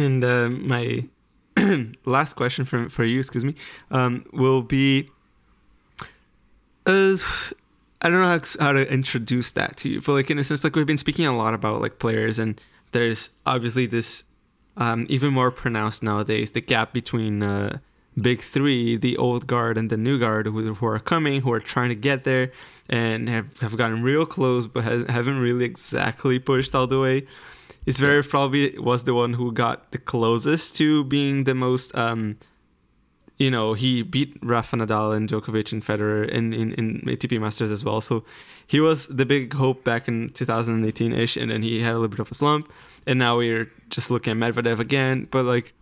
And uh, my last question for for you, excuse me, um, will be, uh, I don't know how, how to introduce that to you, but like in a sense, like we've been speaking a lot about like players, and there's obviously this um, even more pronounced nowadays the gap between uh, big three, the old guard and the new guard, who, who are coming, who are trying to get there, and have, have gotten real close, but has, haven't really exactly pushed all the way. Zverev probably was the one who got the closest to being the most. Um, you know, he beat Rafa Nadal and Djokovic and Federer in, in, in ATP Masters as well. So he was the big hope back in 2018 ish, and then he had a little bit of a slump. And now we're just looking at Medvedev again. But like,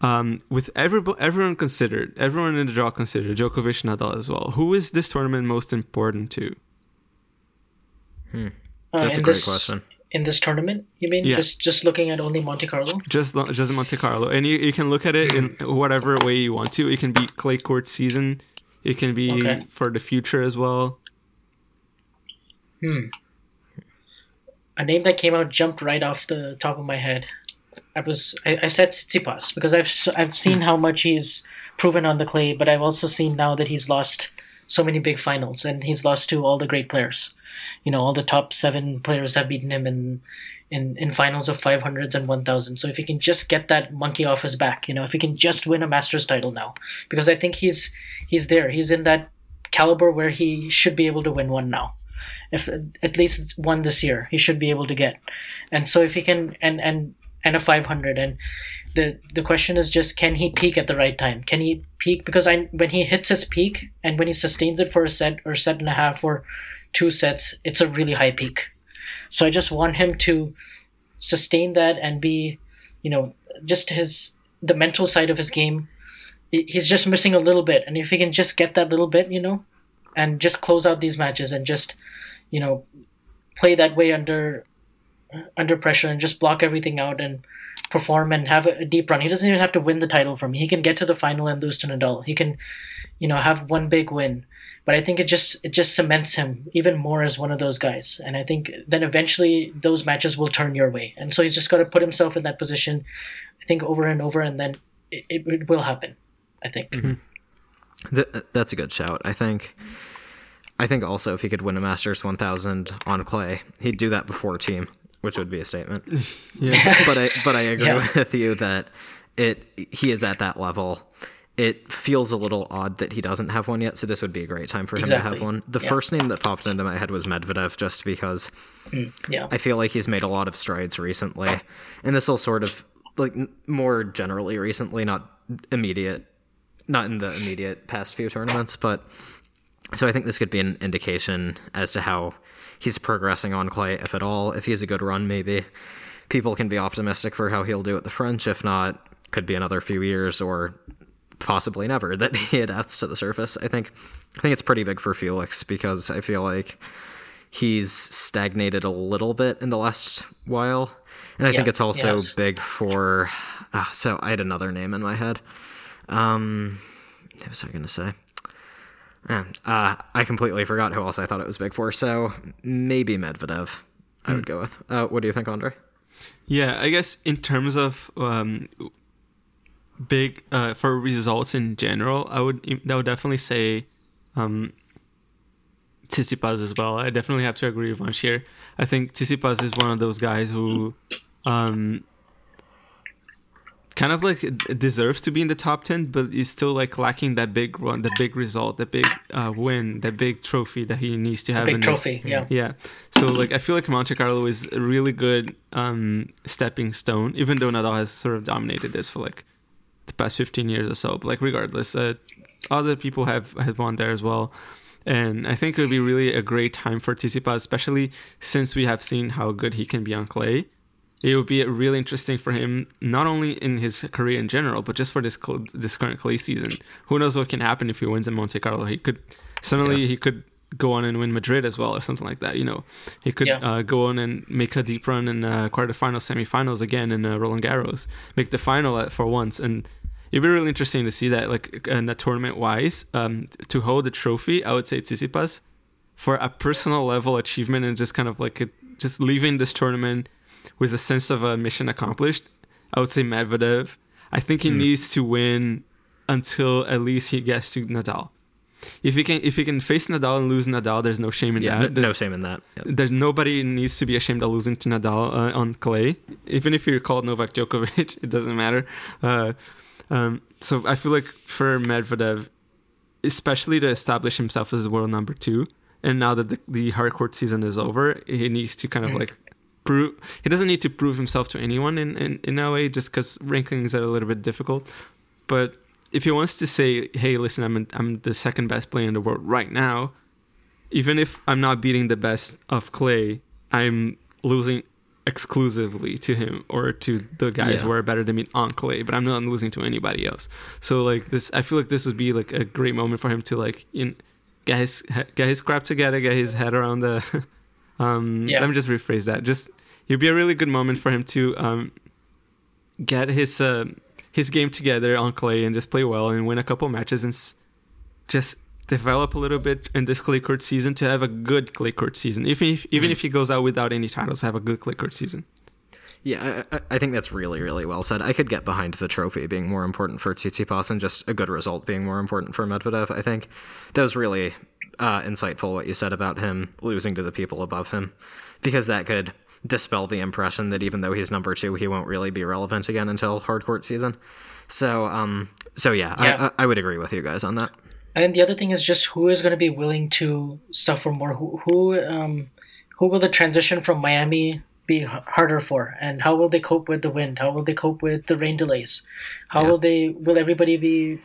um, with every, everyone considered, everyone in the draw considered, Djokovic, Nadal as well. Who is this tournament most important to? Uh, That's a in great this- question. In this tournament, you mean Yeah. just just looking at only Monte Carlo? Just just Monte Carlo, and you, you can look at it in whatever way you want to. It can be clay court season. It can be Okay. for the future as well. Hmm. A name that came out jumped right off the top of my head. I was I, I said Tsitsipas because I've I've seen how much he's proven on the clay, but I've also seen now that he's lost so many big finals and he's lost to all the great players. You know, all the top seven players have beaten him in in, in finals of 500s and 1000 so if he can just get that monkey off his back you know if he can just win a masters title now because i think he's he's there. He's in that caliber where he should be able to win one now. If at least one this year he should be able to get. And so if he can and and and a 500 and the the question is just can he peak at the right time? Can he peak? Because i when he hits his peak and when he sustains it for a set or set and a half or two sets it's a really high peak. So i just want him to sustain that and be you know just his the mental side of his game. He's just missing a little bit. And if he can just get that little bit you know and just close out these matches and just you know play that way under under pressure and just block everything out and perform and have a deep run. He doesn't even have to win the title for me. He can get to the final and lose to Nadal. He can, you know, have one big win. But I think it just it just cements him even more as one of those guys. And I think then eventually those matches will turn your way. And so he's just got to put himself in that position. I think over and over, and then it, it, it will happen. I think. Mm-hmm. Th- that's a good shout. I think. I think also if he could win a Masters 1000 on clay, he'd do that before Thiem, which would be a statement. Yeah. but I but I agree Yeah. with you that it he is at that level. It feels a little odd that he doesn't have one yet, so this would be a great time for him to have one. The Yeah. first name that popped into my head was Medvedev, just because mm, Yeah. I feel like he's made a lot of strides recently, and this will sort of like more generally recently, not immediate, not in the immediate past few tournaments, but so I think this could be an indication as to how he's progressing on clay, if at all. If he has a good run, maybe people can be optimistic for how he'll do at the French. If not, could be another few years or possibly never that he adapts to the surface. I think I think it's pretty big for Felix because I feel like he's stagnated a little bit in the last while. And I yeah, think it's also yes. big for uh, so I had another name in my head. Um what was I gonna say? Uh, I completely forgot who else I thought it was big for. So maybe Medvedev, I would hmm. go with. Uh, what do you think, Andre? Yeah, I guess in terms of um, big uh, for results in general, I would I would definitely say um, Tsitsipas as well. I definitely have to agree with here. I think Tsitsipas is one of those guys who um, kind of like deserves to be in the top 10 but is still like lacking that big run the big result the big uh, win the big trophy that he needs to have big in trophy his, yeah. Yeah. So like i feel like monte carlo is a really good um, stepping stone even though nadal has sort of dominated this for like the past 15 years or so. But like regardless uh, other people have have won there as well. And I think it would be really a great time for Tsitsipas, especially since we have seen how good he can be on clay it would be really interesting for him, not only in his career in general, but just for this this current clay season. Who knows what can happen if he wins in Monte Carlo? He could suddenly yeah. he could go on and win Madrid as well, or something like that. You know, he could yeah. uh, go on and make a deep run in uh, quarterfinals, semifinals again in uh, Roland Garros, make the final at, for once, and it'd be really interesting to see that, like in the tournament wise, um, to hold the trophy. I would say Tsitsipas for a personal level achievement and just kind of like a, just leaving this tournament with a sense of a mission accomplished, I would say Medvedev. I think he mm. needs to win until at least he gets to Nadal. If he can, if he can face Nadal and lose Nadal, there's no shame in yeah, that. There's, no shame in that. Yep. There's nobody needs to be ashamed of losing to Nadal uh, on clay. Even if you're called Novak Djokovic, it doesn't matter. Uh, um, so I feel like for Medvedev, especially to establish himself as world number two, and now that the, the hard court season is over, he needs to kind of mm. like prove he doesn't need to prove himself to anyone in in, in a way just because rankings are a little bit difficult but if he wants to say hey listen i'm i'm the second best player in the world right now even if i'm not beating the best of clay i'm losing exclusively to him or to the guys yeah. who are better than me on clay but i'm not losing to anybody else so like this i feel like this would be like a great moment for him to like in get his get his crap together get his head around the um yeah. let me just rephrase that just it'd be a really good moment for him to um, get his uh, his game together on clay and just play well and win a couple matches and s- just develop a little bit in this clay court season to have a good clay court season. Even if even if he goes out without any titles, have a good clay court season. Yeah, I, I, think that's really, really well said. I could get behind the trophy being more important for Tsitsipas and just a good result being more important for Medvedev. I think that was really uh, insightful what you said about him losing to the people above him, because that could dispel the impression that even though he's number two, he won't really be relevant again until hard court season. So, um, so yeah, yeah. I, I would agree with you guys on that. And the other thing is just who is going to be willing to suffer more. Who, who, um, who will the transition from Miami be harder for, and how will they cope with the wind? How will they cope with the rain delays? How yeah. will they? Will everybody be?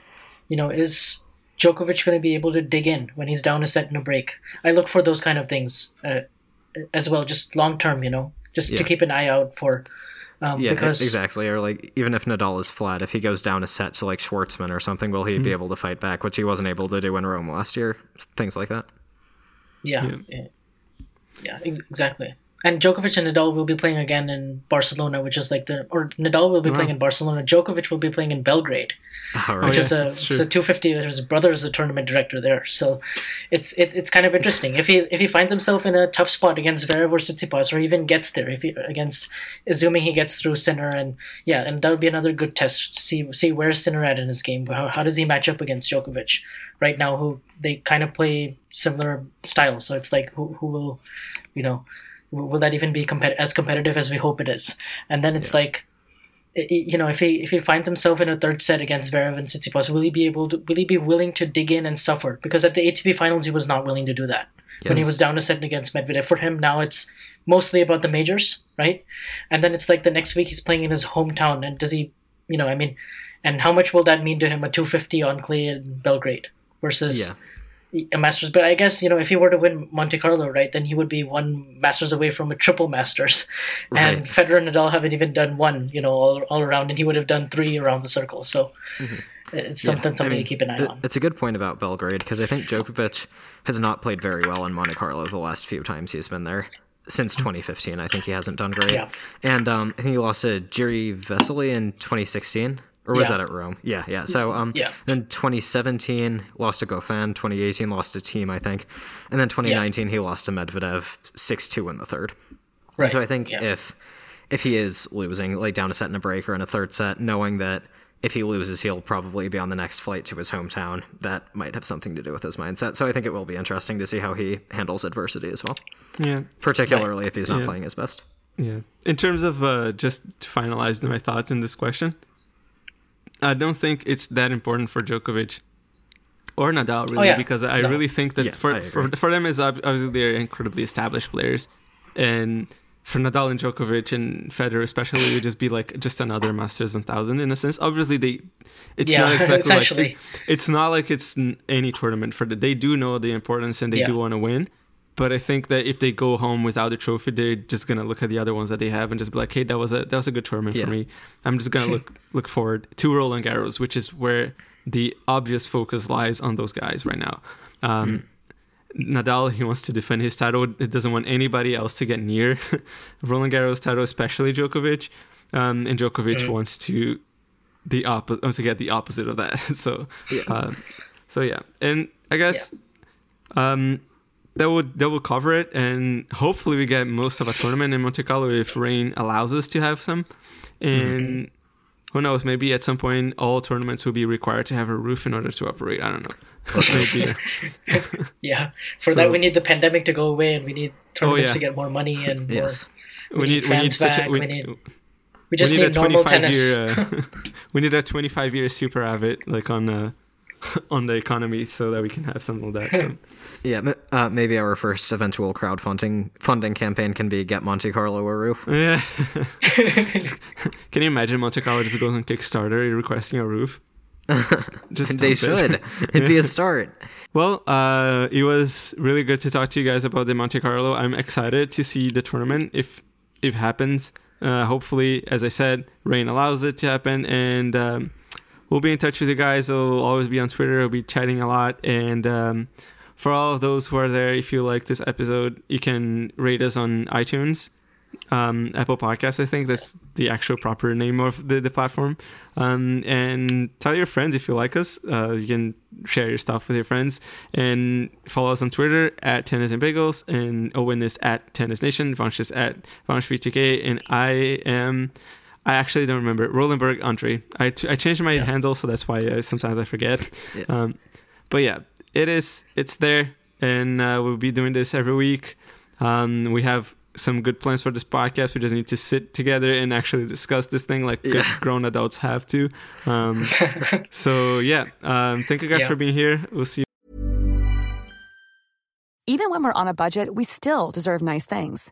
You know, is Djokovic going to be able to dig in when he's down a set and a break? I look for those kind of things. Uh, as well, just long term, you know, just yeah. to keep an eye out for. Um, yeah, because... exactly. Or like even if Nadal is flat, if he goes down a set to like Schwartzman or something, will he mm-hmm. be able to fight back, which he wasn't able to do in Rome last year? Things like that. Yeah, yeah, yeah, yeah ex- exactly and Djokovic and Nadal will be playing again in Barcelona, which is like the or Nadal will be playing in Barcelona. Djokovic will be playing in Belgrade, oh, right. which is a, it's a 250. His brother is the tournament director there, so it's it, it's kind of interesting. If he if he finds himself in a tough spot against Zverev or Tsitsipas, or even gets there, if he against assuming he gets through Sinner, and yeah, and that would be another good test. See see where's Sinner at in his game. How, how does he match up against Djokovic right now? Who they kind of play similar styles, so it's like who who will, you know will that even be compet- as competitive as we hope it is? And then it's yeah. like, you know, if he if he finds himself in a third set against Zverev and Tsitsipas, will he be able to? Will he be willing to dig in and suffer? Because at the ATP finals, he was not willing to do that. when he was down a set against Medvedev. For him now, it's mostly about the majors, right? And then it's like the next week he's playing in his hometown, and does he, you know, I mean, and how much will that mean to him? A 250 on clay in Belgrade versus Yeah. A Masters. But I guess you know if he were to win Monte Carlo, right, then he would be one Masters away from a triple Masters, and Federer and Nadal haven't even done one, you know, all, all around, and he would have done three around the circle. So it's something I something mean, to keep an eye it- on. It's a good point about Belgrade because I think Djokovic has not played very well in Monte Carlo the last few times he's been there. Since 2015, I think he hasn't done great. Yeah. And um, I think he lost to Jiri Vesely in 2016. Or was Yeah. that at Rome? Yeah, yeah. So um, Yeah. then 2017 lost to Goffin. 2018 lost to Thiem, I think, and then 2019 he lost to Medvedev 6-2 in the third. right. So I think yeah. if if he is losing, like down a set in a break or in a third set, knowing that if he loses, he'll probably be on the next flight to his hometown, that might have something to do with his mindset. So I think it will be interesting to see how he handles adversity as well, Yeah. particularly if he's not Yeah. playing his best. Yeah. In terms of uh, just to finalize my thoughts in this question, I don't think it's that important for Djokovic or Nadal really, Oh, yeah. because I No. really think that Yeah, for, for for them is obviously they're incredibly established players, and for Nadal and Djokovic and Federer especially, it would just be like just another Masters 1000 in a sense. Obviously, they it's Yeah, not exactly like it- it's not like it's any tournament for them. They do know the importance and they Yeah. do want to win. But I think that if they go home without the trophy, they're just gonna look at the other ones that they have and just be like, "Hey, that was a that was a good tournament Yeah. for me. I'm just gonna look look forward to Roland Garros, which is where the obvious focus lies on those guys right now. Um, Nadal, he wants to defend his title. It doesn't want anybody else to get near Roland Garros title, especially Djokovic. Um, and Djokovic wants to the opposite, wants to get the opposite of that. so, uh, so yeah, and I guess um, that would that will cover it, and hopefully we get most of a tournament in Monte Carlo if rain allows us to have some. And who knows? Maybe at some point all tournaments will be required to have a roof in order to operate. I don't know. Maybe. yeah, for So- that we need the pandemic to go away, and we need tournaments yeah. to get more money and more. Yes. we need we need such a back, we, we need- we We just need, need, a normal 25 tennis. year uh, we need a 25 year super avid like on uh, on the economy so that we can have something like that. So. Yeah, uh, maybe our first eventual crowdfunding funding campaign can be get Monte Carlo a roof. Yeah. Can you imagine Monte Carlo just goes on Kickstarter requesting a roof? Just they it. should. It'd be a start. Well, uh, it was really good to talk to you guys about the Monte Carlo. I'm excited to see the tournament if if it happens. Uh, hopefully, as I said, rain allows it to happen, and um, we'll be in touch with you guys. I'll always be on Twitter. We'll be chatting a lot, and um, for all of those who are there, if you like this episode, you can rate us on iTunes um, Apple Podcasts. I think that's the actual proper name of the, the platform. Um, and tell your friends if you like us. Uh, you can share your stuff with your friends and follow us on Twitter at Tennis and Bagels. And Owen is at Tennis Nation. Vansh is at Vansh And I am. I actually don't remember. Rolenberg Andre. I, t- I changed my handle, so that's why I, sometimes I forget. Yeah. Um, but yeah, it is. It's there, and uh, we'll be doing this every week. Um, we have some good plans for this podcast. We just need to sit together and actually discuss this thing like good Yeah. grown adults have to. Um, so yeah, um, thank you guys Yeah. for being here. We'll see you. Even when we're on a budget, we still deserve nice things.